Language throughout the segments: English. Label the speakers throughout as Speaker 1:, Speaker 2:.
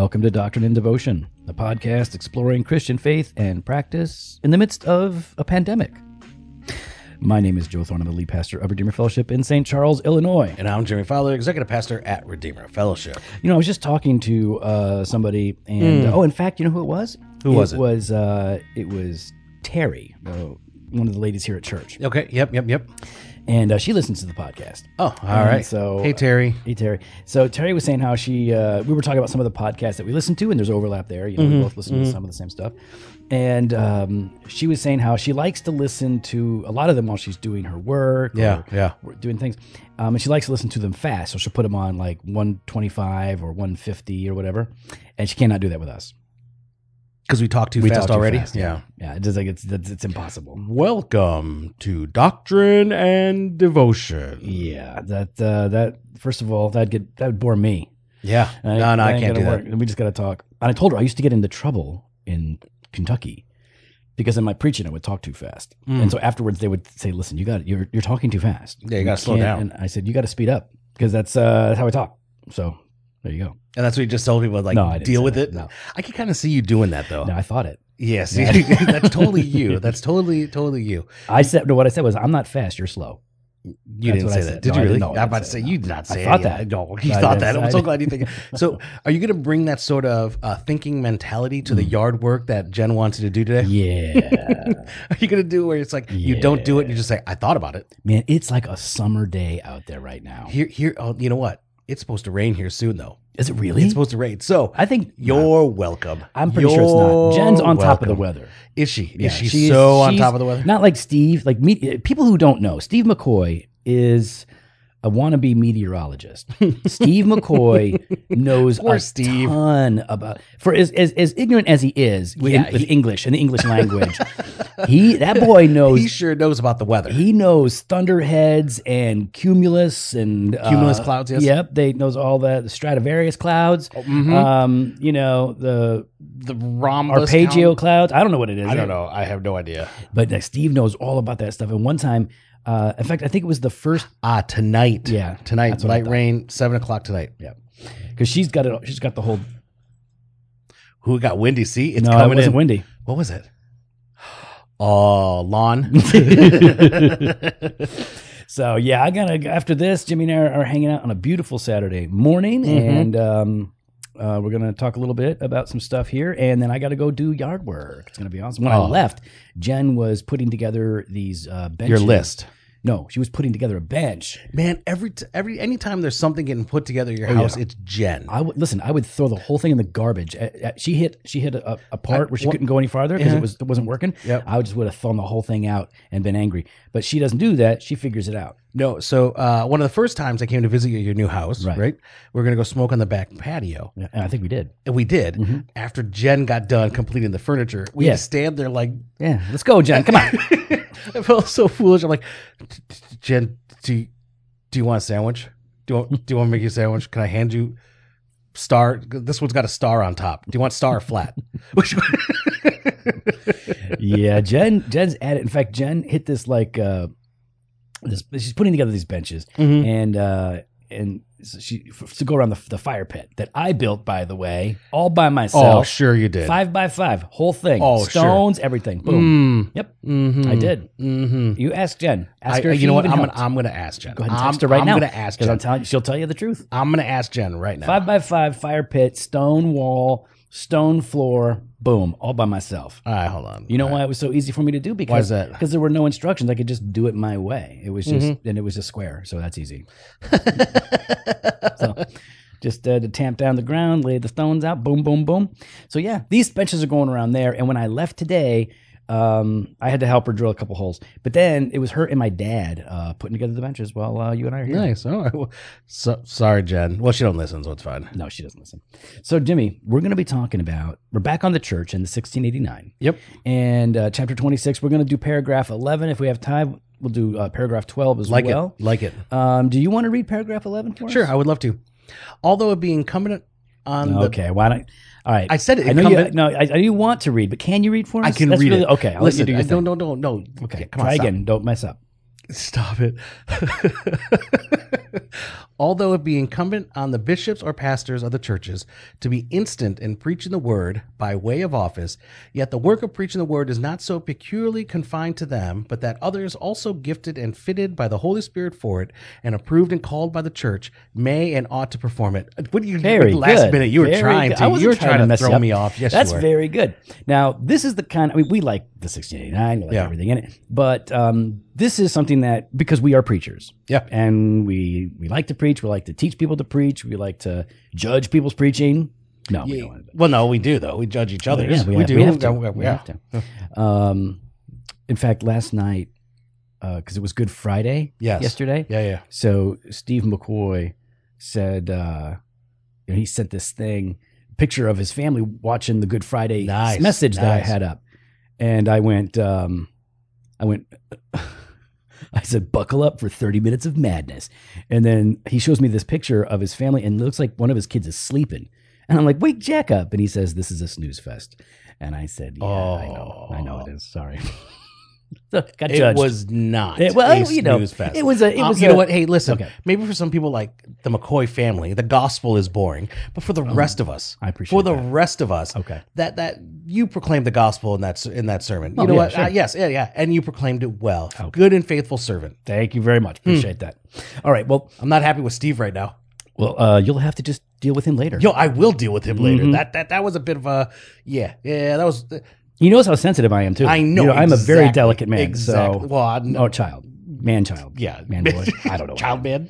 Speaker 1: Welcome to Doctrine and Devotion, a podcast exploring Christian faith and practice in the midst of a pandemic. My name is Joe Thorn. I'm the lead pastor of Redeemer Fellowship in St. Charles, Illinois.
Speaker 2: And I'm Jimmy Fowler, executive pastor at Redeemer Fellowship.
Speaker 1: You know, I was just talking to uh, somebody, and oh, in fact, you know who it was?
Speaker 2: Who was it?
Speaker 1: was uh, it was Terry, uh, one of the ladies here at church,
Speaker 2: Okay. Yep. Yep. Yep.
Speaker 1: And uh, she listens to the podcast.
Speaker 2: Oh, all
Speaker 1: And
Speaker 2: right.
Speaker 1: So
Speaker 2: hey, Terry.
Speaker 1: Hey Terry. So Terry was saying how she uh, we were talking about some of the podcasts that we listen to, and there's overlap there. You know,
Speaker 2: Mm-hmm.
Speaker 1: we both listen to some of the same stuff. And um, she was saying how she likes to listen to a lot of them while she's doing her work.
Speaker 2: Yeah,
Speaker 1: or
Speaker 2: yeah.
Speaker 1: doing things. Um, and she likes to listen to them fast, so she'll put them on like 125 or 150 or whatever. And she cannot do that with us.
Speaker 2: Because we talked too
Speaker 1: We
Speaker 2: fast
Speaker 1: talk too
Speaker 2: already.
Speaker 1: fast,
Speaker 2: yeah.
Speaker 1: Yeah, it's just like it's it's, it's impossible.
Speaker 2: Welcome to Doctrine and Devotion.
Speaker 1: Yeah, that uh, that first of all, that'd get that would bore me.
Speaker 2: Yeah.
Speaker 1: And
Speaker 2: no, no,
Speaker 1: that
Speaker 2: I can't do that.
Speaker 1: work. And we just got to talk. And I told her I used to get into trouble in Kentucky because in my preaching I would talk too fast. And so afterwards they would say, "Listen, you got you're you're talking too fast.
Speaker 2: Yeah, you gotta slow down.
Speaker 1: And I said, "You got to speed up because that's uh, that's how I talk." So there you go.
Speaker 2: And that's what you just told people, like,
Speaker 1: No, I didn't
Speaker 2: deal
Speaker 1: say
Speaker 2: with
Speaker 1: that.
Speaker 2: it.
Speaker 1: No.
Speaker 2: I can kind of see you doing that, though.
Speaker 1: Now I thought it.
Speaker 2: Yeah, see, that's totally you. That's totally, totally you.
Speaker 1: I said no. What I said was, "I'm not fast. You're slow."
Speaker 2: You
Speaker 1: That's
Speaker 2: didn't
Speaker 1: what I
Speaker 2: say
Speaker 1: said.
Speaker 2: that. Did
Speaker 1: No,
Speaker 2: you
Speaker 1: I
Speaker 2: really?
Speaker 1: didn't- no, I
Speaker 2: I'm about
Speaker 1: didn't
Speaker 2: to
Speaker 1: say
Speaker 2: say
Speaker 1: that.
Speaker 2: you did not
Speaker 1: I
Speaker 2: say
Speaker 1: thought that.
Speaker 2: No, you
Speaker 1: I
Speaker 2: thought
Speaker 1: didn't
Speaker 2: that.
Speaker 1: say-
Speaker 2: I'm
Speaker 1: I
Speaker 2: so
Speaker 1: didn't-
Speaker 2: glad you think. So, are you going to bring that sort of uh, thinking mentality to the yard work that Jen wants you to do today?
Speaker 1: Yeah,
Speaker 2: Are you going to do where it's like you don't do it and you just say, "I thought about it."
Speaker 1: man, it's like a summer day out there right now.
Speaker 2: Here, here. Oh, you know what? It's supposed to rain here soon, though.
Speaker 1: Is it really?
Speaker 2: It's supposed to rain. So
Speaker 1: I think
Speaker 2: you're welcome.
Speaker 1: I'm pretty sure it's not. Jen's on top of the weather.
Speaker 2: Is she?
Speaker 1: Yeah,
Speaker 2: is she so on top of the weather?
Speaker 1: Not like Steve. Like me, people who don't know, Steve McCoy is a wannabe meteorologist. Steve McCoy knows
Speaker 2: Poor
Speaker 1: a
Speaker 2: Steve.
Speaker 1: ton about for as, as as ignorant as he is with,
Speaker 2: Yeah,
Speaker 1: with
Speaker 2: he-
Speaker 1: English and the English language. he that boy knows
Speaker 2: He sure knows about the weather.
Speaker 1: he knows thunderheads and cumulus and uh,
Speaker 2: Cumulus clouds, yes.
Speaker 1: Yep, they knows all that. The Stradivarius clouds.
Speaker 2: mhm.
Speaker 1: Um, you know the
Speaker 2: the rhombus.
Speaker 1: arpeggio
Speaker 2: count-
Speaker 1: clouds. I don't know what it is.
Speaker 2: I don't know. I have no idea.
Speaker 1: But uh, Steve knows all about that stuff. And one time, uh, in fact, I think it was the first.
Speaker 2: Ah, tonight.
Speaker 1: Yeah,
Speaker 2: tonight.
Speaker 1: that's what I
Speaker 2: Light rain, seven o'clock tonight.
Speaker 1: Yeah, because she's got it. She's got the whole.
Speaker 2: Who got windy? See, it's
Speaker 1: no, it
Speaker 2: coming
Speaker 1: wasn't
Speaker 2: in.
Speaker 1: windy.
Speaker 2: What was it? Oh, lawn.
Speaker 1: So yeah, I gotta after this. Jimmy and I are, are hanging out on a beautiful Saturday morning,
Speaker 2: Mhm.
Speaker 1: and um, uh, we're gonna talk a little bit about some stuff here, and then I got to go do yard work. It's gonna be awesome. When I
Speaker 2: Oh.
Speaker 1: left, Jen was putting together these uh,
Speaker 2: Your list,
Speaker 1: No, she was putting together a bench.
Speaker 2: man. Every t- every anytime there's something getting put together in your
Speaker 1: Oh,
Speaker 2: house,
Speaker 1: yeah.
Speaker 2: it's Jen.
Speaker 1: I would listen. I would throw the whole thing in the garbage. Uh, uh, She hit. She hit a, a part
Speaker 2: I-
Speaker 1: where she
Speaker 2: well-
Speaker 1: couldn't go any farther because
Speaker 2: Yeah.
Speaker 1: it was it wasn't working.
Speaker 2: Yep.
Speaker 1: I would just would have thrown the whole thing out and been angry. But she doesn't do that. She figures it out.
Speaker 2: No, so uh, one of the first times I came to visit your, your new house,
Speaker 1: Right.
Speaker 2: right? We are gonna go smoke on the back patio,
Speaker 1: Yeah, And I think we did.
Speaker 2: and we did.
Speaker 1: Mhm.
Speaker 2: After Jen got done completing the furniture, we
Speaker 1: Yeah.
Speaker 2: had to stand there like
Speaker 1: Yeah. Let's go, Jen. Come on.
Speaker 2: I felt so foolish. I'm like, Jen, do you, do you want a sandwich? Do you want, do you want to make you a sandwich? Can I hand you star? This one's got a star on top. Do you want star or flat? Which
Speaker 1: yeah, Jen. Jen's at it. In fact, Jen hit this like uh, this. She's putting together these benches
Speaker 2: Mhm.
Speaker 1: and uh, and she to go around the, the fire pit that I built, by the way, all by myself.
Speaker 2: Oh, sure you did.
Speaker 1: Five by five, whole thing.
Speaker 2: Oh, sure.
Speaker 1: Stones, everything. Boom.
Speaker 2: Mm.
Speaker 1: Yep.
Speaker 2: Mhm.
Speaker 1: I did.
Speaker 2: Mm-hmm.
Speaker 1: You ask Jen. Ask
Speaker 2: I,
Speaker 1: her.
Speaker 2: You know what? I'm gonna. I'm gonna ask Jen.
Speaker 1: Go ahead and
Speaker 2: I'm,
Speaker 1: text her right
Speaker 2: I'm
Speaker 1: now.
Speaker 2: gonna ask Jen.
Speaker 1: I'm telling you, she'll tell you the truth.
Speaker 2: I'm gonna ask Jen right now.
Speaker 1: Five by five fire pit, stone wall, stone floor, boom, all by myself.
Speaker 2: All right, hold on.
Speaker 1: You know
Speaker 2: All
Speaker 1: why
Speaker 2: right.
Speaker 1: it was so easy for me to do? Because
Speaker 2: Why is that?
Speaker 1: Because there were no instructions. I could just do it my way. It was just,
Speaker 2: Mm-hmm.
Speaker 1: and it was a square, so that's easy. so just uh, to tamp down the ground, lay the stones out, boom, boom, boom. So yeah, these benches are going around there. And when I left today, um, I had to help her drill a couple holes. But then it was her and my dad uh, putting together the benches while uh, you and I are here.
Speaker 2: Nice. Right. Well, so, sorry, Jen. Well, she don't listen, so it's fine.
Speaker 1: No, she doesn't listen. So, Jimmy, we're going to be talking about, we're back on the church in the 1689.
Speaker 2: Yep.
Speaker 1: And uh, chapter 26, we're going to do paragraph 11. If we have time, we'll do uh, paragraph 12 as
Speaker 2: Like
Speaker 1: well.
Speaker 2: it. Like it.
Speaker 1: Um, do you want to read paragraph 11 for us?
Speaker 2: Sure, I would love to. Although it be incumbent on the
Speaker 1: Okay, why don't All right.
Speaker 2: I said it.
Speaker 1: I know you,
Speaker 2: incumbent-
Speaker 1: no, I, I know you want to read, but can you read for us?
Speaker 2: I can
Speaker 1: That's
Speaker 2: read it.
Speaker 1: Okay, I'll
Speaker 2: Listen,
Speaker 1: let you do your
Speaker 2: I,
Speaker 1: thing.
Speaker 2: no, no, no, no.
Speaker 1: Okay,
Speaker 2: come on,
Speaker 1: try
Speaker 2: stop.
Speaker 1: again. Don't mess up.
Speaker 2: Stop it. Although it be incumbent on the bishops or pastors of the churches to be instant in preaching the word by way of office, yet the work of preaching the word is not so peculiarly confined to them, but that others also gifted and fitted by the Holy Spirit for it, and approved and called by the church, may and ought to perform it. What you
Speaker 1: Very
Speaker 2: last
Speaker 1: good.
Speaker 2: minute you were
Speaker 1: Very
Speaker 2: trying
Speaker 1: good.
Speaker 2: to
Speaker 1: I
Speaker 2: you were trying, to,
Speaker 1: mess
Speaker 2: throw
Speaker 1: up.
Speaker 2: me off. Yes,
Speaker 1: That's very good. Now, this is the kind. I mean, we like the 1689, we like
Speaker 2: Yeah.
Speaker 1: everything in it, but um, this is something that because we are preachers,
Speaker 2: Yeah.
Speaker 1: and we we like to preach, we like to teach people to preach, we like to judge people's preaching. No, we don't want to.
Speaker 2: Well, no, we do though. We judge each other.
Speaker 1: Yeah,
Speaker 2: we,
Speaker 1: have-
Speaker 2: do.
Speaker 1: We have to.
Speaker 2: Yeah.
Speaker 1: We have to. Um, in fact, last night, because it was Good Friday
Speaker 2: Yes.
Speaker 1: yesterday,
Speaker 2: Yeah, yeah.
Speaker 1: so Steve McCoy said uh, you know, he sent this thing picture of his family watching the Good Friday
Speaker 2: Nice,
Speaker 1: message that I
Speaker 2: nice.
Speaker 1: had up, and I went, um, I went. I said, "Buckle up for thirty minutes of madness," and then he shows me this picture of his family, and it looks like one of his kids is sleeping, and I'm like, "Wake Jack up!" And he says, "This is a snooze fest," and I said, "Yeah, I know, I know it is. Sorry." so, got
Speaker 2: It
Speaker 1: judged.
Speaker 2: was not.
Speaker 1: It- well,
Speaker 2: a
Speaker 1: you know,
Speaker 2: snooze fest.
Speaker 1: it was a- it
Speaker 2: Um,
Speaker 1: was
Speaker 2: you
Speaker 1: a-
Speaker 2: know what? Hey, listen.
Speaker 1: Okay.
Speaker 2: Maybe for some people like the McCoy family, the gospel is boring. But for the rest of us,
Speaker 1: I appreciate
Speaker 2: for the
Speaker 1: that.
Speaker 2: rest of us,
Speaker 1: Okay.
Speaker 2: that that you proclaimed the gospel in that s- in that sermon. You
Speaker 1: Oh,
Speaker 2: know
Speaker 1: yeah,
Speaker 2: what?
Speaker 1: sure.
Speaker 2: Uh, yes, yeah, yeah, and you proclaimed it well. Good and faithful servant.
Speaker 1: Thank you very much. Appreciate that. All right. Well,
Speaker 2: I'm not happy with Steve right now.
Speaker 1: well, uh, you'll have to just deal with him later.
Speaker 2: Yo, I will deal with him later.
Speaker 1: Mm-hmm.
Speaker 2: That that that was a bit of a yeah, yeah. That was.
Speaker 1: He knows how sensitive I am too.
Speaker 2: I know.
Speaker 1: You I'm a very
Speaker 2: exactly,
Speaker 1: delicate man.
Speaker 2: Exactly.
Speaker 1: So,
Speaker 2: well, I know.
Speaker 1: oh, child, man, child,
Speaker 2: Yeah.
Speaker 1: man, boy. I don't know.
Speaker 2: child man.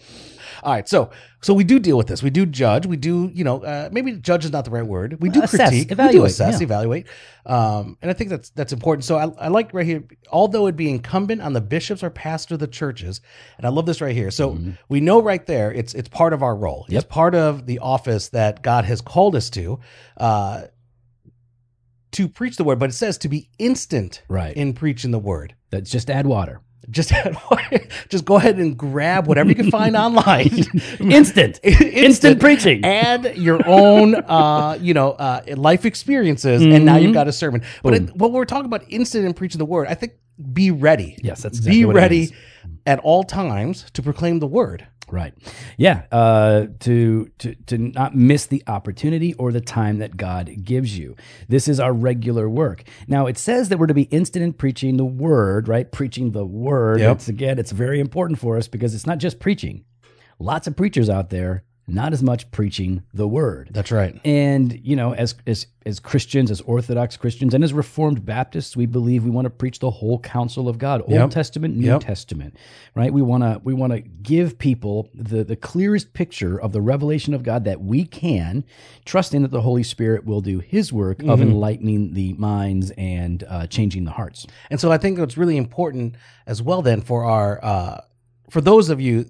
Speaker 2: All right, so so we do deal with this. We do judge. We do, you know, uh, maybe judge is not the right word. We do
Speaker 1: Assess,
Speaker 2: critique. we do
Speaker 1: evaluate,
Speaker 2: assess,
Speaker 1: yeah.
Speaker 2: evaluate, um, and I think that's that's important. So I, I like right here. Although it'd be incumbent on the bishops or pastor of the churches, and I love this right here. So we know right there, it's it's part of our role. It's
Speaker 1: Mm-hmm.
Speaker 2: Part of the office that God has called us to. Uh, to preach the word, but it says to be instant
Speaker 1: Right.
Speaker 2: in preaching the word
Speaker 1: That's just add water.
Speaker 2: just add water. just go ahead and grab whatever you can find online
Speaker 1: Instant, instant preaching.
Speaker 2: add your own uh you know uh life experiences and now
Speaker 1: Mm-hmm.
Speaker 2: you've got a sermon but it, when we're talking about instant in preaching the word i think be ready
Speaker 1: Yes, that's exactly
Speaker 2: be
Speaker 1: what
Speaker 2: ready at all times to proclaim the word
Speaker 1: Right. Yeah. Uh, to to to not miss the opportunity or the time that God gives you. This is our regular work. Now it says that we're to be instant in preaching the word. Right. Preaching the word.
Speaker 2: Yep.
Speaker 1: It's again. It's very important for us because it's not just preaching. Lots of preachers out there, not as much preaching the word.
Speaker 2: that's right
Speaker 1: And you know, as as as Christians, as Orthodox Christians, and as Reformed Baptists, we believe we want to preach the whole counsel of God, Old
Speaker 2: Yep.
Speaker 1: Testament, New
Speaker 2: Yep.
Speaker 1: Testament, right? We want to we want to give people the the clearest picture of the revelation of God that we can, trusting that the Holy Spirit will do His work of
Speaker 2: Mm-hmm.
Speaker 1: enlightening the minds and uh, changing the hearts.
Speaker 2: and so i think it's really important as well then for our uh for those of you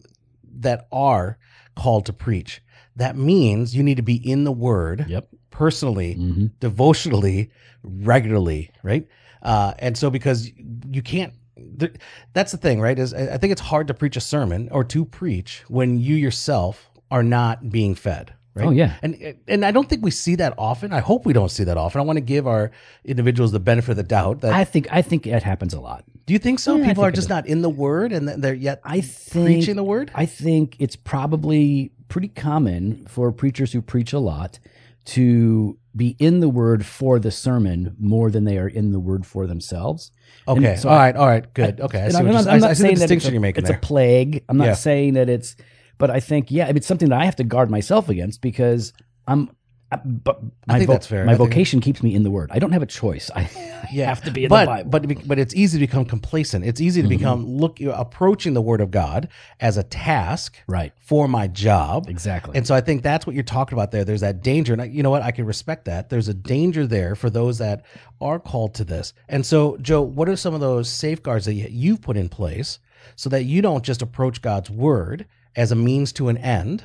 Speaker 2: that are called to preach. That means you need to be in the word
Speaker 1: Yep.
Speaker 2: personally
Speaker 1: hmm
Speaker 2: devotionally regularly right? Uh, and so because you can't th- that's the thing right? Is i I think it's hard to preach a sermon or to preach when you yourself are not being fed right?
Speaker 1: Oh yeah.
Speaker 2: and and i don't think we see that often. I hope we don't see that often. I want to give our individuals the benefit of the doubt that
Speaker 1: I think I think it happens a lot.
Speaker 2: Do you think so
Speaker 1: Yeah,
Speaker 2: people
Speaker 1: think
Speaker 2: are just not in the word and they're yet
Speaker 1: I think
Speaker 2: preaching the word
Speaker 1: I think it's probably pretty common for preachers who preach a lot to be in the word for the sermon more than they are in the word for themselves.
Speaker 2: Okay
Speaker 1: so
Speaker 2: all
Speaker 1: I-
Speaker 2: right all right good okay I see,
Speaker 1: I'm not, I'm
Speaker 2: I- I
Speaker 1: not
Speaker 2: see the
Speaker 1: saying that it's
Speaker 2: distinction
Speaker 1: a,
Speaker 2: you're making
Speaker 1: it's
Speaker 2: there
Speaker 1: a plague. I'm not
Speaker 2: Yeah.
Speaker 1: saying that it's, but I think yeah, it's something that I have to guard myself against because I'm. I, but my,
Speaker 2: think that's fair.
Speaker 1: my
Speaker 2: I
Speaker 1: vocation keeps me in the word. I don't have a choice. I, I
Speaker 2: yeah.
Speaker 1: have to be in
Speaker 2: but,
Speaker 1: the Bible. Mm-hmm.
Speaker 2: But but it's easy to become complacent. It's easy to become look approaching the Word of God as a task
Speaker 1: right.
Speaker 2: for my job.
Speaker 1: Exactly.
Speaker 2: And so I think that's what you're talking about there. There's that danger, and I, you know what? I can respect that. There's a danger there for those that are called to this. And so, Joe, what are some of those safeguards that you've put in place so that you don't just approach God's Word as a means to an end?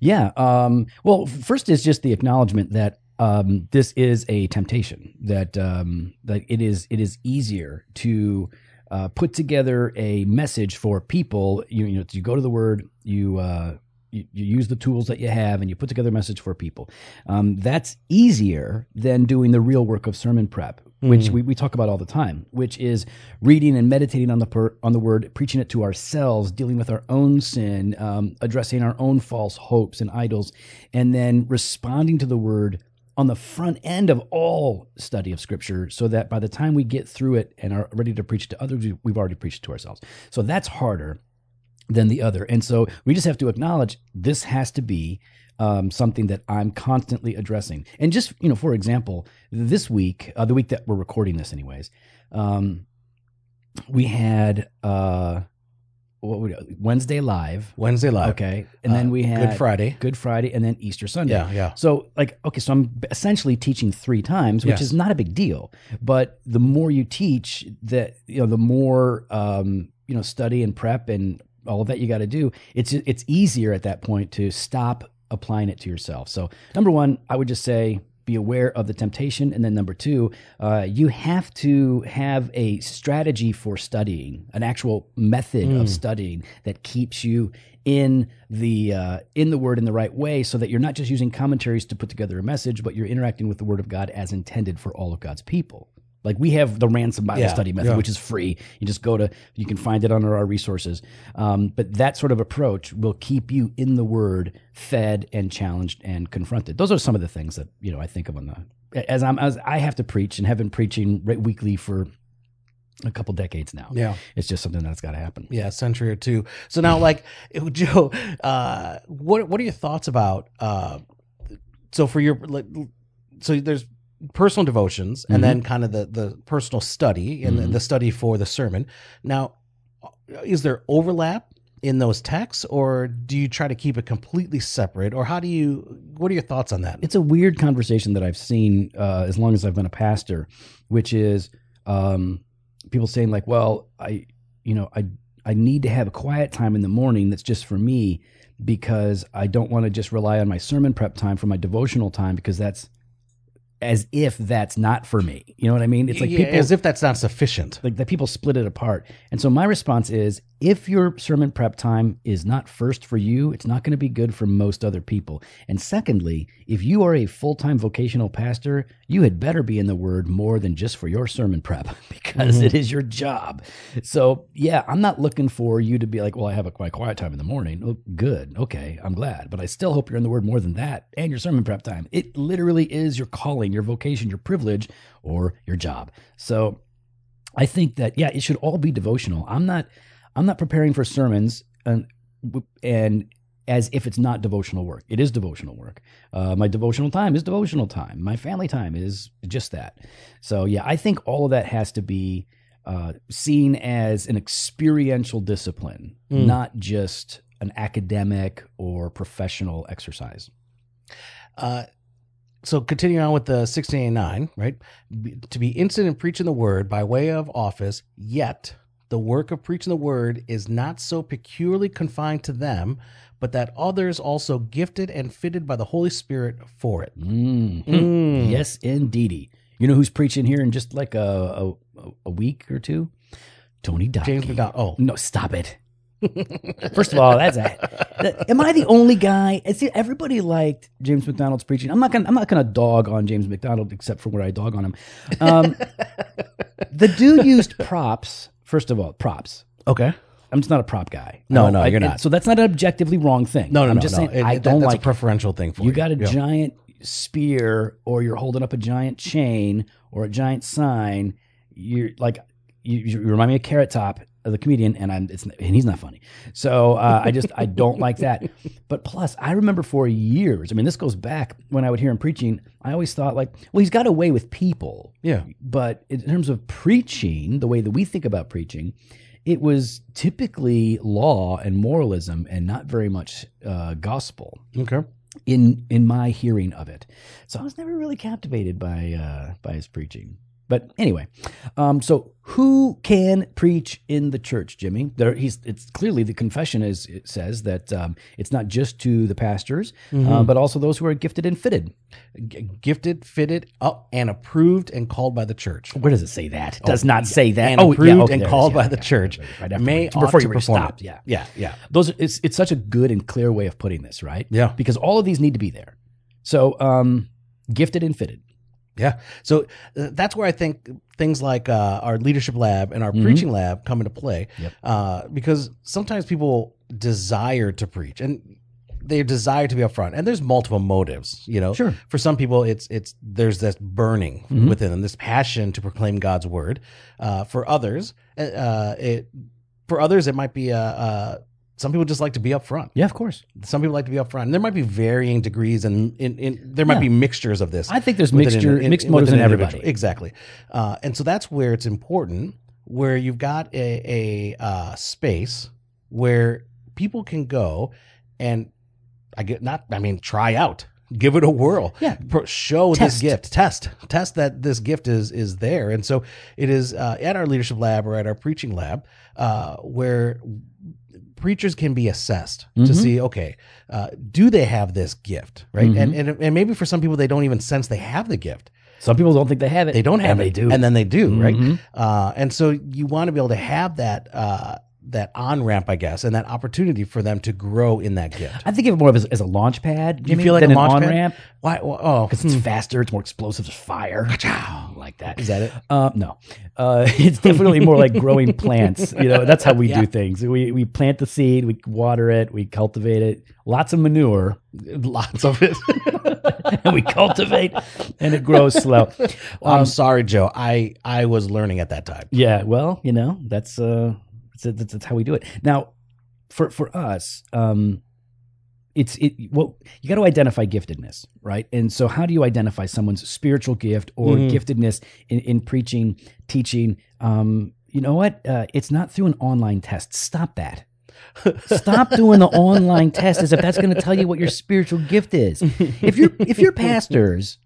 Speaker 1: Yeah. Um, well, first is just the acknowledgement that um, this is a temptation. That um, that it is it is easier to uh, put together a message for people. You, you know, you go to the Word, you. Uh, you, use the tools that you have and you put together a message for people. Um, that's easier than doing the real work of sermon prep. Which we, we talk about all the time, which is reading and meditating on the per, on the word, preaching it to ourselves, dealing with our own sin, um, addressing our own false hopes and idols, and then responding to the word on the front end of all study of scripture so that by the time we get through it and are ready to preach to others, we- we've already preached to ourselves. So that's harder than the other. And so we just have to acknowledge this has to be um, something that I'm constantly addressing. And just, you know, for example, this week, uh, the week that we're recording this, anyways, um, we had uh, what would, Wednesday live.
Speaker 2: Wednesday live.
Speaker 1: Okay. And then
Speaker 2: Uh,
Speaker 1: we had
Speaker 2: Good Friday.
Speaker 1: Good Friday and then Easter Sunday.
Speaker 2: Yeah, yeah.
Speaker 1: So, like, okay, so I'm essentially teaching three times, which
Speaker 2: Yes.
Speaker 1: is not a big deal. But the more you teach, that you know, the more um, you know, study and prep and all of that you got to do. It's it's easier at that point to stop applying it to yourself. So, number one, I would just say be aware of the temptation, and then number two, uh, you have to have a strategy for studying, an actual method of studying that keeps you in the uh, in the word in the right way, so that you're not just using commentaries to put together a message, but you're interacting with the word of God as intended for all of God's people. Like we have the ransom Bible
Speaker 2: Yeah,
Speaker 1: study method,
Speaker 2: yeah.
Speaker 1: which is free. You just go to, you can find it under our resources. Um, but that sort of approach will keep you in the Word, fed and challenged and confronted. Those are some of the things that you know I think of on the as I'm as I have to preach and have been preaching right weekly for a couple decades now.
Speaker 2: Yeah.
Speaker 1: it's just something that's got to happen.
Speaker 2: Yeah, a century or two. So now, like, Joe, uh, what what are your thoughts about? Uh, so for your, like, so there's personal devotions, and then kind of the the personal study and the, the study for the sermon. Now, is there overlap in those texts, or do you try to keep it completely separate, or how do you? What are your thoughts on that?
Speaker 1: it's a weird conversation that I've seen uh, as long as I've been a pastor, which is um, people saying like, "Well, I, you know, I I need to have a quiet time in the morning that's just for me because I don't want to just rely on my sermon prep time for my devotional time because that's as if that's not for me. You know what I mean? It's like
Speaker 2: Yeah,
Speaker 1: people
Speaker 2: as if that's not sufficient.
Speaker 1: like that people split it apart. And so my response is if your sermon prep time is not first for you, it's not going to be good for most other people. And secondly, if you are a full-time vocational pastor, you had better be in the word more than just for your sermon prep because mm-hmm. it is your job. So, yeah, I'm not looking for you to be like, "Well, I have a quiet quiet time in the morning." Oh, good. Okay, I'm glad. But I still hope you're in the word more than that and your sermon prep time. It literally is your calling, your vocation, your privilege or your job. So, I think that yeah, it should all be devotional. I'm not I'm not preparing for sermons and and as if it's not devotional work. It is devotional work. Uh, my devotional time is devotional time. My family time is just that. So yeah, I think all of that has to be uh, seen as an experiential discipline, not just an academic or professional exercise.
Speaker 2: Uh, so continuing on with the 1689, right? Be- To be instant in preaching the word by way of office, yet the work of preaching the word is not so peculiarly confined to them, but that others also gifted and fitted by the Holy Spirit for it.
Speaker 1: Mm.
Speaker 2: Mm.
Speaker 1: Yes, indeedy. You know who's preaching here in just like a a, a week or two? Tony Dodd.
Speaker 2: James MacDonald. Oh,
Speaker 1: No, stop it. First of all, that's a. that- am I the only guy? See, everybody liked James MacDonald's preaching. I'm not gonna. I'm not gonna dog on James MacDonald except for where I dog on him. Um, the dude used props. First of all, props.
Speaker 2: okay.
Speaker 1: I'm just not a prop guy.
Speaker 2: No, no,
Speaker 1: I-
Speaker 2: you're not.
Speaker 1: So that's not an objectively wrong thing.
Speaker 2: No, no,
Speaker 1: I'm
Speaker 2: no.
Speaker 1: just
Speaker 2: no.
Speaker 1: saying
Speaker 2: It-
Speaker 1: I
Speaker 2: it-
Speaker 1: don't
Speaker 2: that's
Speaker 1: like
Speaker 2: a preferential thing for you.
Speaker 1: you got a
Speaker 2: Yeah.
Speaker 1: giant spear or you're holding up a giant chain or a giant sign you're like you, you remind me of carrot top of the comedian and i'm it's and he's not funny so uh, i just i don't like that but plus i remember for years i mean this goes back when i would hear him preaching i always thought like well he's got a way with people
Speaker 2: Yeah.
Speaker 1: but in terms of preaching the way that we think about preaching it was typically law and moralism and not very much uh, gospel
Speaker 2: Okay.
Speaker 1: in in my hearing of it. So I was never really captivated by uh, by his preaching. But anyway, um, so who can preach in the church, Jimmy? There, he's. It's clearly the confession is it says that um, it's not just to the pastors, uh, but also those who are gifted and fitted.
Speaker 2: G- gifted, fitted, up, and approved and called by the church.
Speaker 1: Where does it say that? It does not say that.
Speaker 2: And
Speaker 1: oh,
Speaker 2: approved
Speaker 1: yeah, okay,
Speaker 2: and called
Speaker 1: is.
Speaker 2: by the
Speaker 1: yeah,
Speaker 2: church.
Speaker 1: right after
Speaker 2: may
Speaker 1: before you
Speaker 2: perform
Speaker 1: stopped. Yeah,
Speaker 2: Yeah. Yeah.
Speaker 1: those. It's it's such a good and clear way of putting this, right?
Speaker 2: Yeah.
Speaker 1: because all of these need to be there. So, um, gifted and fitted.
Speaker 2: Yeah. So uh, that's where I think things like uh, our leadership lab and our
Speaker 1: Mhm.
Speaker 2: preaching lab come into play.
Speaker 1: Yep.
Speaker 2: Uh, because sometimes people desire to preach and they desire to be upfront, and there's multiple motives. You know,
Speaker 1: Sure.
Speaker 2: for some people, it's it's there's this burning
Speaker 1: Mhm.
Speaker 2: within them, this passion to proclaim God's word. Uh, for others, uh, it for others it might be uh, uh, some people just like to be upfront.
Speaker 1: Yeah, of course.
Speaker 2: Some people like to be upfront. And there might be varying degrees, and in, in, there might
Speaker 1: Yeah.
Speaker 2: be mixtures of this.
Speaker 1: I think there's mixture,
Speaker 2: an- in-
Speaker 1: mixed motives in everybody.
Speaker 2: Exactly. Uh, and so that's where it's important, where you've got a, a uh, space where people can go and I get not, I mean, try out, give it a whirl.
Speaker 1: Yeah.
Speaker 2: Pro- show
Speaker 1: Test.
Speaker 2: this gift, test, test that this gift is is there. And so it is uh, at our leadership lab or at our preaching lab uh, where preachers can be assessed to
Speaker 1: Mhm.
Speaker 2: see okay uh, do they have this gift right
Speaker 1: Mhm.
Speaker 2: and, and and maybe for some people they don't even sense they have the gift
Speaker 1: Some people don't think they have it.
Speaker 2: they don't have
Speaker 1: and
Speaker 2: it
Speaker 1: They do.
Speaker 2: and then they do right
Speaker 1: Mhm.
Speaker 2: uh, and so you want to be able to have that uh, that on ramp i guess and that opportunity for them to grow in that gift
Speaker 1: I think of it more of as, as a launch pad.
Speaker 2: Do you feel like a
Speaker 1: an
Speaker 2: launch
Speaker 1: on ramp
Speaker 2: why well, oh
Speaker 1: because it's faster. It's more explosive. There's fire. Like that.
Speaker 2: is that it
Speaker 1: Uh, no, uh, it's definitely more like growing plants. You know, that's how we
Speaker 2: Yeah.
Speaker 1: do things. We we plant the seed, we water it, we cultivate it. Lots of manure,
Speaker 2: lots of it
Speaker 1: and we cultivate, and it grows slow.
Speaker 2: i'm
Speaker 1: Um,
Speaker 2: sorry joe i i was learning at that time
Speaker 1: Yeah, well, you know, that's uh, that's, that's, how we do it. Now, for for us, um, it's it. Well, you got to identify giftedness, right? And so, how do you identify someone's spiritual gift or
Speaker 2: Mhm.
Speaker 1: giftedness in, in preaching, teaching? Um, you know what? Uh, it's not through an online test. Stop that. Stop doing the online test as if that's going to tell you what your spiritual gift is. If you're if you're pastors,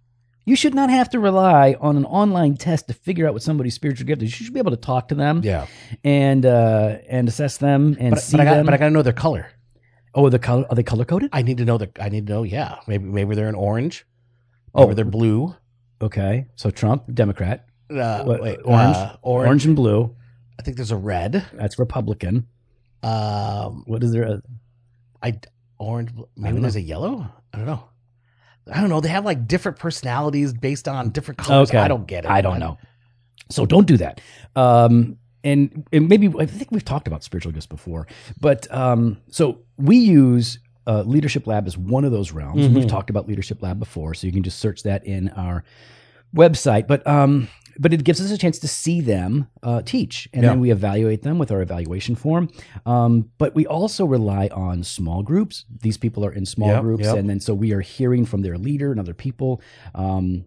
Speaker 1: you should not have to rely on an online test to figure out what somebody's spiritual gift is. You should be able to talk to them
Speaker 2: yeah
Speaker 1: and uh, and assess them and
Speaker 2: but,
Speaker 1: see
Speaker 2: but i got
Speaker 1: them.
Speaker 2: but i got to know their color
Speaker 1: oh, the color are they color coded?
Speaker 2: i need to know the i need to know yeah maybe maybe they're an orange
Speaker 1: Oh.
Speaker 2: maybe they're blue
Speaker 1: Okay, so Trump, Democrat,
Speaker 2: uh,
Speaker 1: What,
Speaker 2: wait,
Speaker 1: orange?
Speaker 2: uh, orange
Speaker 1: orange and blue.
Speaker 2: i think there's a red
Speaker 1: That's Republican.
Speaker 2: um
Speaker 1: What is there? A,
Speaker 2: I orange. Maybe
Speaker 1: don't
Speaker 2: there's a yellow. I don't know. I don't know. They have like different personalities based on different colors.
Speaker 1: Okay.
Speaker 2: I don't get it.
Speaker 1: I don't know. So don't do that. Um, and, and maybe I think we've talked about spiritual gifts before, but um, so we use uh, Leadership Lab as one of those realms.
Speaker 2: Mhm.
Speaker 1: We've talked about Leadership Lab before, so you can just search that in our website. But um, but it gives us a chance to see them uh, teach, and
Speaker 2: Yeah.
Speaker 1: then we evaluate them with our evaluation form. Um, but we also rely on small groups. These people are in small
Speaker 2: Yep,
Speaker 1: groups,
Speaker 2: yep.
Speaker 1: and then so we are hearing from their leader and other people. Um,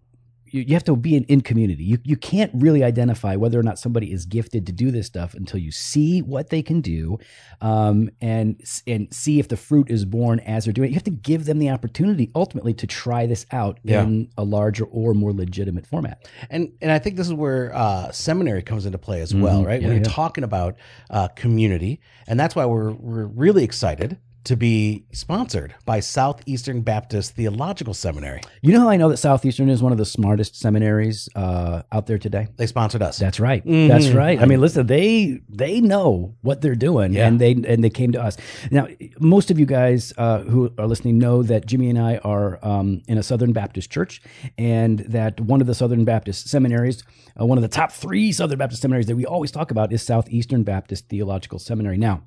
Speaker 1: you, you have to be in, in community. You, you can't really identify whether or not somebody is gifted to do this stuff until you see what they can do um, and and see if the fruit is born as they're doing it. You have to give them the opportunity ultimately to try this out
Speaker 2: Yeah.
Speaker 1: in a larger or more legitimate format.
Speaker 2: And and I think this is where uh, seminary comes into play as well,
Speaker 1: Mhm.
Speaker 2: right?
Speaker 1: Yeah,
Speaker 2: when you're
Speaker 1: yeah.
Speaker 2: talking about uh, community, and that's why we're we're really excited to be sponsored by Southeastern Baptist Theological Seminary.
Speaker 1: You know how I know that Southeastern is one of the smartest seminaries uh, out there today?
Speaker 2: They sponsored us.
Speaker 1: That's right.
Speaker 2: Mhm.
Speaker 1: That's right. I mean, listen, they they know what they're doing,
Speaker 2: Yeah.
Speaker 1: and they and they came to us. Now, most of you guys uh, who are listening know that Jimmy and I are um, in a Southern Baptist church, and that one of the Southern Baptist seminaries, uh, one of the top three Southern Baptist seminaries that we always talk about, is Southeastern Baptist Theological Seminary. Now.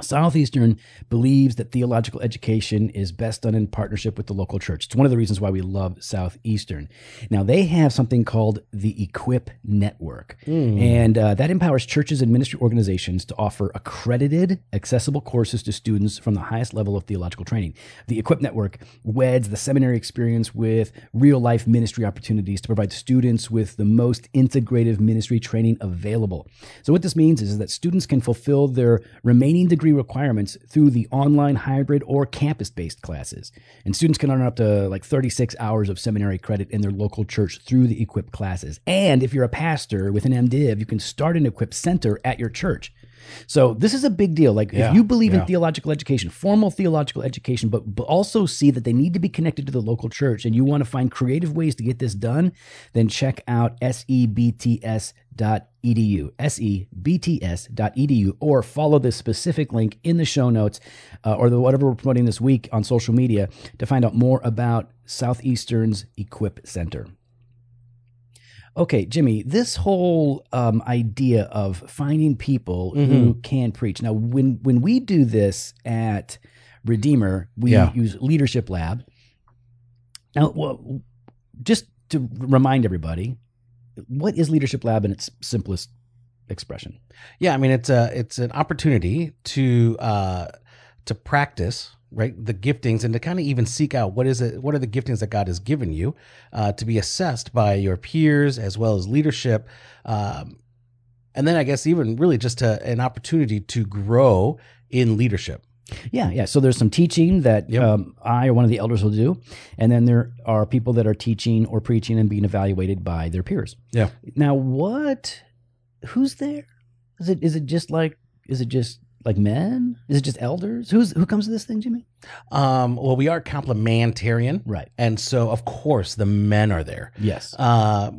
Speaker 1: Southeastern believes that theological education is best done in partnership with the local church. It's one of the reasons why we love Southeastern. Now, they have something called the Equip Network,
Speaker 2: Mm.
Speaker 1: and uh, that empowers churches and ministry organizations to offer accredited, accessible courses to students from the highest level of theological training. The Equip Network weds the seminary experience with real life ministry opportunities to provide students with the most integrative ministry training available. So, what this means is that students can fulfill their remaining degree requirements through the online, hybrid, or campus based classes. And students can earn up to like 36 hours of seminary credit in their local church through the Equip classes. And if you're a pastor with an MDiv, you can start an Equip center at your church. So this is a big deal. Like
Speaker 2: Yeah,
Speaker 1: if you believe
Speaker 2: yeah.
Speaker 1: in theological education, formal theological education, but, but also see that they need to be connected to the local church and you want to find creative ways to get this done, then check out sebts.edu, sebts.edu, or follow the specific link in the show notes uh, or the, whatever we're promoting this week on social media to find out more about Southeastern's Equip Center. Okay, Jimmy, this whole um, idea of finding people who
Speaker 2: Mm-hmm.
Speaker 1: can preach. Now, when when we do this at Redeemer, we
Speaker 2: Yeah.
Speaker 1: use Leadership Lab. Now, well, just to remind everybody, what is Leadership Lab in its simplest expression?
Speaker 2: Yeah, I mean it's a it's an opportunity to uh to practice right the giftings and to kind of even seek out what is it what are the giftings that God has given you uh, to be assessed by your peers as well as leadership um, and then I guess even really just a, an opportunity to grow in leadership.
Speaker 1: Yeah, yeah. So there's some teaching that
Speaker 2: Yep.
Speaker 1: um, I or one of the elders will do, and then there are people that are teaching or preaching and being evaluated by their peers.
Speaker 2: Yeah.
Speaker 1: Now, what? Who's there? Is it is it just like is it just like men? Is it just elders? Who's who comes to this thing, Jimmy?
Speaker 2: Um, well, we are complementarian,
Speaker 1: Right.
Speaker 2: and so of course the men are there,
Speaker 1: Yes.
Speaker 2: uh,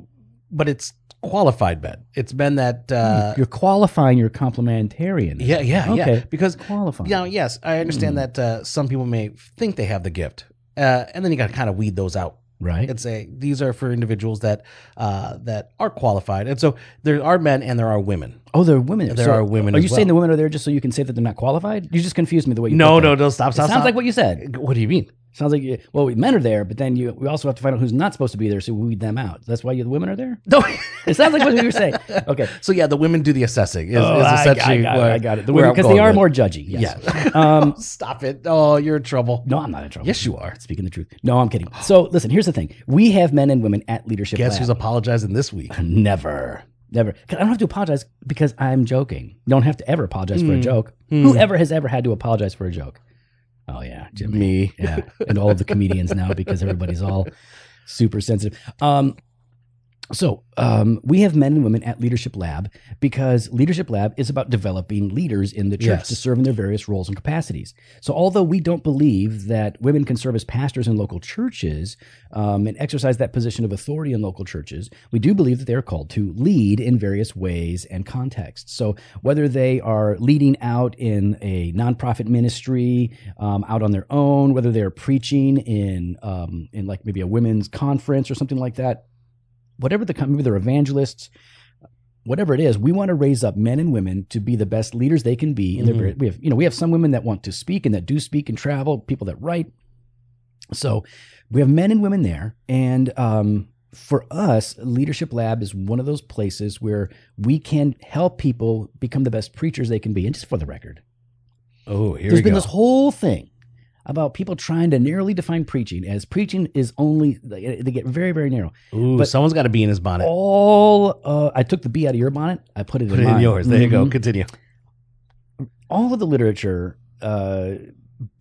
Speaker 2: but it's qualified men. It's men that uh,
Speaker 1: You're qualifying your complementarian.
Speaker 2: yeah, yeah, yeah,
Speaker 1: Okay.
Speaker 2: because
Speaker 1: Qualifying.
Speaker 2: Yeah, yes, I understand
Speaker 1: Hmm.
Speaker 2: that uh, some people may think they have the gift, uh, and then you got to kind of weed those out
Speaker 1: Right.
Speaker 2: and say these are for individuals that uh, that are qualified. And so there are men and there are women.
Speaker 1: Oh, there are women.
Speaker 2: There
Speaker 1: So
Speaker 2: are women
Speaker 1: Are you saying
Speaker 2: well.
Speaker 1: the women are there just so you can say that they're not qualified? You just confused me the way you.
Speaker 2: No,
Speaker 1: put that.
Speaker 2: no, no, stop,
Speaker 1: It
Speaker 2: stop,
Speaker 1: sounds
Speaker 2: stop.
Speaker 1: like what you said.
Speaker 2: What do you mean?
Speaker 1: Sounds like you, well, men are there, but then you we also have to find out who's not supposed to be there, so we weed them out. That's why you, the women are there.
Speaker 2: No.
Speaker 1: It sounds like what you were saying. Okay,
Speaker 2: so yeah, the women do the assessing. Is,
Speaker 1: Oh,
Speaker 2: is
Speaker 1: I, I got it.
Speaker 2: where-
Speaker 1: I got it. The women because they are
Speaker 2: with.
Speaker 1: more judgy. Yes.
Speaker 2: Yeah.
Speaker 1: um,
Speaker 2: Stop it. Oh, you're in trouble.
Speaker 1: no, I'm not in trouble.
Speaker 2: Yes, you are.
Speaker 1: Speaking the truth. No, I'm kidding. So listen, here's the thing: we have men and women at leadership.
Speaker 2: Guess
Speaker 1: Lab.
Speaker 2: who's apologizing this week?
Speaker 1: Never. Never. I don't have to apologize because I'm joking. You don't have to ever apologize
Speaker 2: Hmm.
Speaker 1: for a joke. Whoever has ever had to apologize for a joke? Oh yeah, Jimmy.
Speaker 2: Me.
Speaker 1: Yeah, and all of the comedians now because everybody's all super sensitive. Um, so um, we have men and women at Leadership Lab because Leadership Lab is about developing leaders in the church
Speaker 2: Yes.
Speaker 1: to serve in their various roles and capacities. So although we don't believe that women can serve as pastors in local churches um, and exercise that position of authority in local churches, we do believe that they are called to lead in various ways and contexts. So whether they are leading out in a nonprofit ministry, um, out on their own, whether they're preaching in um, in like maybe a women's conference or something like that, whatever the maybe they're evangelists, whatever it is, we want to raise up men and women to be the best leaders they can be. In their
Speaker 2: Mhm.
Speaker 1: vari- we have you know we have some women that want to speak and that do speak and travel, people that write. So we have men and women there, and um, for us, Leadership Lab is one of those places where we can help people become the best preachers they can be. And just for the record,
Speaker 2: Oh, here
Speaker 1: there's been
Speaker 2: go.
Speaker 1: this whole thing about people trying to narrowly define preaching as preaching is only they get very very narrow.
Speaker 2: Ooh,
Speaker 1: but-
Speaker 2: someone's got to be in his bonnet.
Speaker 1: All uh, I took the B out of your bonnet, I put it
Speaker 2: Put
Speaker 1: in
Speaker 2: it in yours. There you go.
Speaker 1: Mhm.
Speaker 2: Continue.
Speaker 1: All of the literature, uh,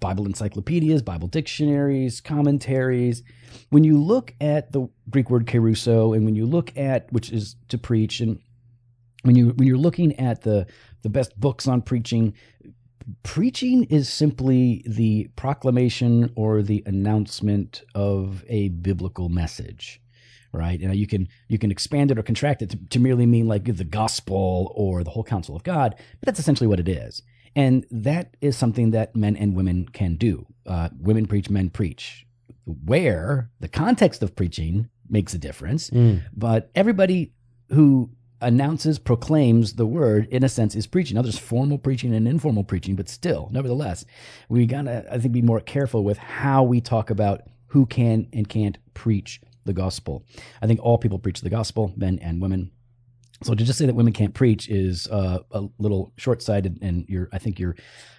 Speaker 1: Bible encyclopedias, Bible dictionaries, commentaries. When you look at the Greek word kerusso, and when you look at which is to preach, and when you when you're looking at the the best books on preaching, preaching is simply the proclamation or the announcement of a biblical message right? And you can you can expand it or contract it to, to merely mean like the gospel or the whole counsel of god but that's essentially what it is. And that is something that men and women can do. Uh, women preach men preach. Where the context of preaching makes a difference but everybody who announces, proclaims the word, in a sense, is preaching. Now, there's formal preaching and informal preaching, but still, nevertheless, we gotta, I think, be more careful with how we talk about who can and can't preach the gospel. I think all people preach the gospel, men and women. So to just say that women can't preach is uh, a little short-sighted, and your, I think your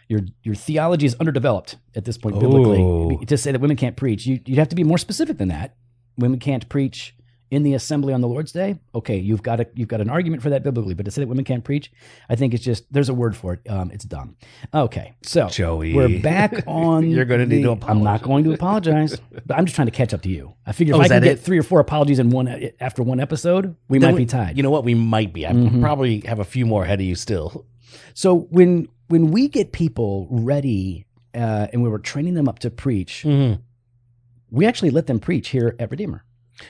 Speaker 1: your your theology is underdeveloped at this point biblically.
Speaker 2: Oh.
Speaker 1: To say that women can't preach, you, you'd have to be more specific than that. Women can't preach in the assembly on the Lord's Day, okay, you've got a you've got an argument for that biblically. But to say that women can't preach, I think it's just there's a word for it. Um, it's dumb. Okay, so
Speaker 2: Joey.
Speaker 1: we're back on.
Speaker 2: You're gonna need
Speaker 1: the-
Speaker 2: to
Speaker 1: I'm not going to apologize, but I'm just trying to catch up to you. I figure
Speaker 2: Oh,
Speaker 1: if I can get
Speaker 2: it?
Speaker 1: three or four apologies in one after one episode, we
Speaker 2: Then
Speaker 1: might
Speaker 2: we-
Speaker 1: be tied.
Speaker 2: You know what? We might be. I
Speaker 1: Mhm.
Speaker 2: probably have a few more ahead of you still.
Speaker 1: so when when we get people ready uh, and we were training them up to preach, we actually let them preach here at Redeemer.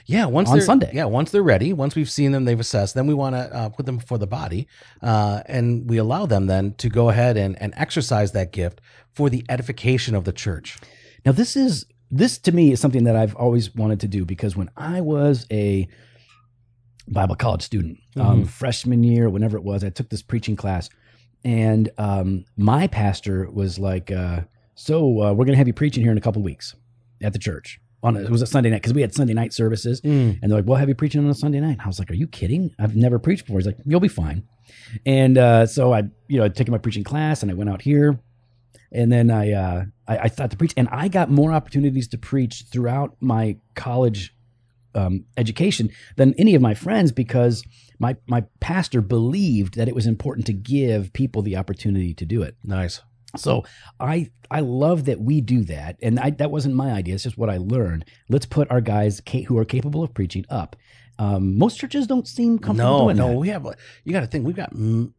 Speaker 2: Yeah, once
Speaker 1: On
Speaker 2: they're,
Speaker 1: Sunday.
Speaker 2: Yeah, once they're ready, once we've seen them, they've assessed, then we want to uh, put them before the body, uh, and we allow them then to go ahead and, and exercise that gift for the edification of the church.
Speaker 1: Now this is this to me is something that I've always wanted to do because when I was a Bible college student. Um, freshman year, whenever it was, I took this preaching class, and um, my pastor was like, uh, "So uh, we're going to have you preaching here in a couple weeks at the church." On a, it was a Sunday night because we had Sunday night services, and they're like, "We'll have you preaching on a Sunday night." I was like, "Are you kidding? I've never preached before." He's like, "You'll be fine." And uh, so I, you know, I'd taken my preaching class, and I went out here, and then I, uh, I, I thought to preach, and I got more opportunities to preach throughout my college um, education than any of my friends because my my pastor believed that it was important to give people the opportunity to do it.
Speaker 2: Nice.
Speaker 1: So I I love that we do that, and I, that wasn't my idea. It's just what I learned. Let's put our guys ca- who are capable of preaching up. Um, most churches don't seem comfortable
Speaker 2: No,
Speaker 1: doing
Speaker 2: no,
Speaker 1: that.
Speaker 2: we have. a- You got to think we've got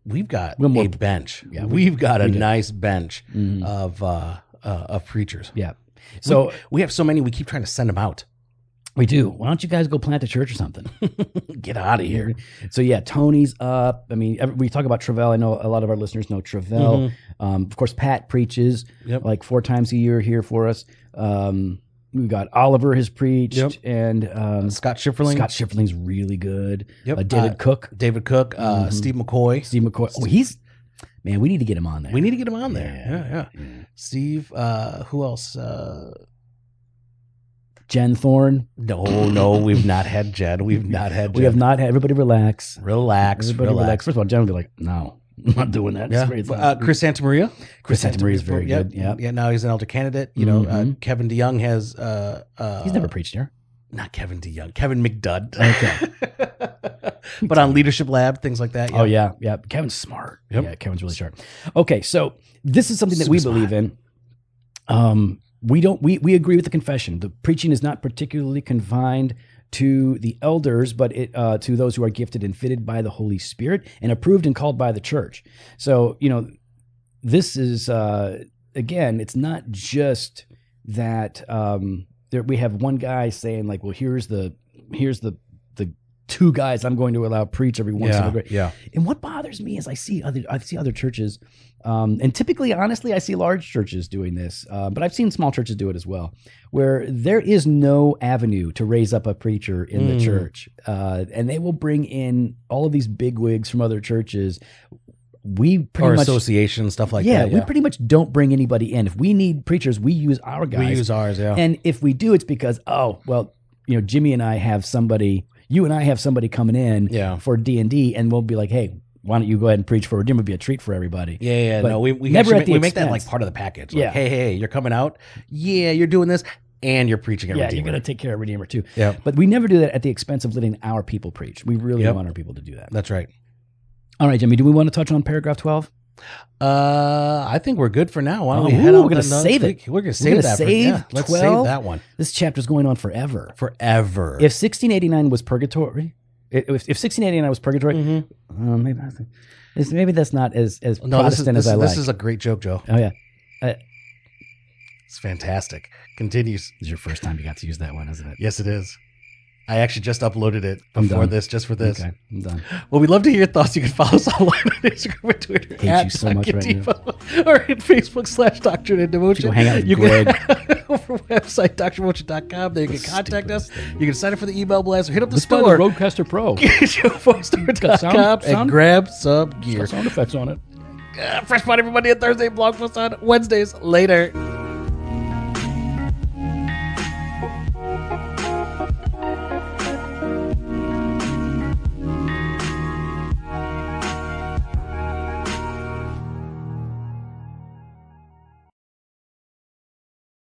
Speaker 2: we've got
Speaker 1: We're more-
Speaker 2: a bench.
Speaker 1: Yeah, we-
Speaker 2: we've got a nice bench
Speaker 1: Mhm.
Speaker 2: of uh, uh, of preachers.
Speaker 1: Yeah. So
Speaker 2: We have so many. We keep trying to send them out.
Speaker 1: We do. Why don't you guys go plant a church or something?
Speaker 2: Get out of here.
Speaker 1: So yeah, Tony's up. I mean, we talk about Travell. I know a lot of our listeners know Travell. Um, of course, Pat preaches
Speaker 2: Mm-hmm. Yep.
Speaker 1: like four times a year here for us. Um, we've got Oliver has preached,
Speaker 2: Yep.
Speaker 1: and um,
Speaker 2: Scott Schifferling,
Speaker 1: Scott Schifferling's really good.
Speaker 2: Yep.
Speaker 1: Uh, David
Speaker 2: Uh,
Speaker 1: Cook,
Speaker 2: David Cook, uh,
Speaker 1: Mhm.
Speaker 2: Steve McCoy.
Speaker 1: Steve McCoy. Oh, he's man. We need to get him on there.
Speaker 2: We need to get him on there.
Speaker 1: Yeah.
Speaker 2: Yeah, yeah. Steve. Uh, who else? Uh,
Speaker 1: Jen Thorn.
Speaker 2: no, no, we've not had Jen. We've not had.
Speaker 1: We have not had. Everybody relax.
Speaker 2: Relax,
Speaker 1: Everybody
Speaker 2: relax.
Speaker 1: relax. First of all, Jen will be like, "No, I'm not doing that."
Speaker 2: Yeah.
Speaker 1: It's great. It's
Speaker 2: Uh,
Speaker 1: not-
Speaker 2: Chris Santamaria.
Speaker 1: Chris Santamaria is very
Speaker 2: yeah,
Speaker 1: good. Yeah,
Speaker 2: Yeah. Now he's an elder candidate. You know, uh,
Speaker 1: Mhm.
Speaker 2: Kevin DeYoung has. Uh, uh,
Speaker 1: he's never preached here.
Speaker 2: Not Kevin DeYoung. Kevin McDudd.
Speaker 1: Okay.
Speaker 2: but on Leadership Lab, things like that.
Speaker 1: Oh yeah, yeah. Kevin's smart.
Speaker 2: Yep.
Speaker 1: Yeah, Kevin's really sharp. Okay, so this is something that we
Speaker 2: Super
Speaker 1: believe in. Um, we don't. We we agree with the confession. The preaching is not particularly confined to the elders, but it uh, to those who are gifted and fitted by the Holy Spirit and approved and called by the church. So you know, this is uh, again, it's not just that um, there, we have one guy saying like, well, here's the here's the two guys I'm going to allow preach every once in a
Speaker 2: yeah,
Speaker 1: great.
Speaker 2: yeah.
Speaker 1: And what bothers me is I see other I see other churches, um, and typically, honestly, I see large churches doing this, uh, but I've seen small churches do it as well, where there is no avenue to raise up a preacher in the
Speaker 2: Mm.
Speaker 1: church, uh, and they will bring in all of these big wigs from other churches. We pretty
Speaker 2: Or
Speaker 1: much,
Speaker 2: association stuff like
Speaker 1: yeah,
Speaker 2: that.
Speaker 1: we pretty much don't bring anybody in. If we need preachers, we use our guys.
Speaker 2: we use ours. Yeah.
Speaker 1: And if we do, it's because oh well, you know, Jimmy and I have somebody, you and I have somebody coming in
Speaker 2: Yeah.
Speaker 1: for D and D, and we'll be like, hey, why don't you go ahead and preach for dinner? Would be a treat for everybody.
Speaker 2: Yeah, yeah,
Speaker 1: But
Speaker 2: no, we, we
Speaker 1: never
Speaker 2: actually
Speaker 1: at the
Speaker 2: we make that like part of the package. Like,
Speaker 1: Yeah.
Speaker 2: hey, hey, you're coming out. Yeah, you're doing this, and you're preaching every
Speaker 1: Yeah, you're gonna take care of Redeemer too.
Speaker 2: Yeah,
Speaker 1: But we never do that at the expense of letting our people preach. We really
Speaker 2: Yep.
Speaker 1: want our people to do that.
Speaker 2: that's right.
Speaker 1: All right, Jimmy, do we want to touch on paragraph twelve?
Speaker 2: Uh, I think we're good for now. Why don't we head
Speaker 1: ooh,
Speaker 2: out
Speaker 1: we're gonna
Speaker 2: to another
Speaker 1: save it.
Speaker 2: We're gonna
Speaker 1: We're
Speaker 2: save
Speaker 1: gonna
Speaker 2: that. for,
Speaker 1: save
Speaker 2: yeah, let's
Speaker 1: 12?
Speaker 2: save that one
Speaker 1: This chapter's going on forever.
Speaker 2: forever.
Speaker 1: If 1689 was purgatory, if, if 1689 was purgatory,
Speaker 2: Mhm.
Speaker 1: uh, maybe, that's- it's- maybe that's not as as
Speaker 2: no, this is
Speaker 1: Protestant
Speaker 2: this,
Speaker 1: as I like.
Speaker 2: this is a great joke, Joe.
Speaker 1: oh yeah,
Speaker 2: It's fantastic. Continues.
Speaker 1: this is your first time you got to use that one, isn't it?
Speaker 2: Yes, it is. I actually just uploaded it before this, just for this.
Speaker 1: Okay, I'm done.
Speaker 2: Well, we'd love to hear your thoughts. You can follow us online on Instagram and Twitter
Speaker 1: Hate
Speaker 2: at
Speaker 1: you so much right.
Speaker 2: Devo, or at Facebook slash Doctrine and Devotion.
Speaker 1: Go hang out with
Speaker 2: you
Speaker 1: Greg.
Speaker 2: can over website drdevotion.com. There you can contact us. You can sign up for the email blast or hit up the
Speaker 1: Let's buy
Speaker 2: store.
Speaker 1: the RodeCaster Pro.
Speaker 2: GetYourPhoneStore.com
Speaker 1: sound-
Speaker 2: and
Speaker 1: sound-
Speaker 2: grab some gear.
Speaker 1: Got sound effects on it.
Speaker 2: Uh, Fresh Monday every Monday and Thursday. Blog post on Wednesdays. Later.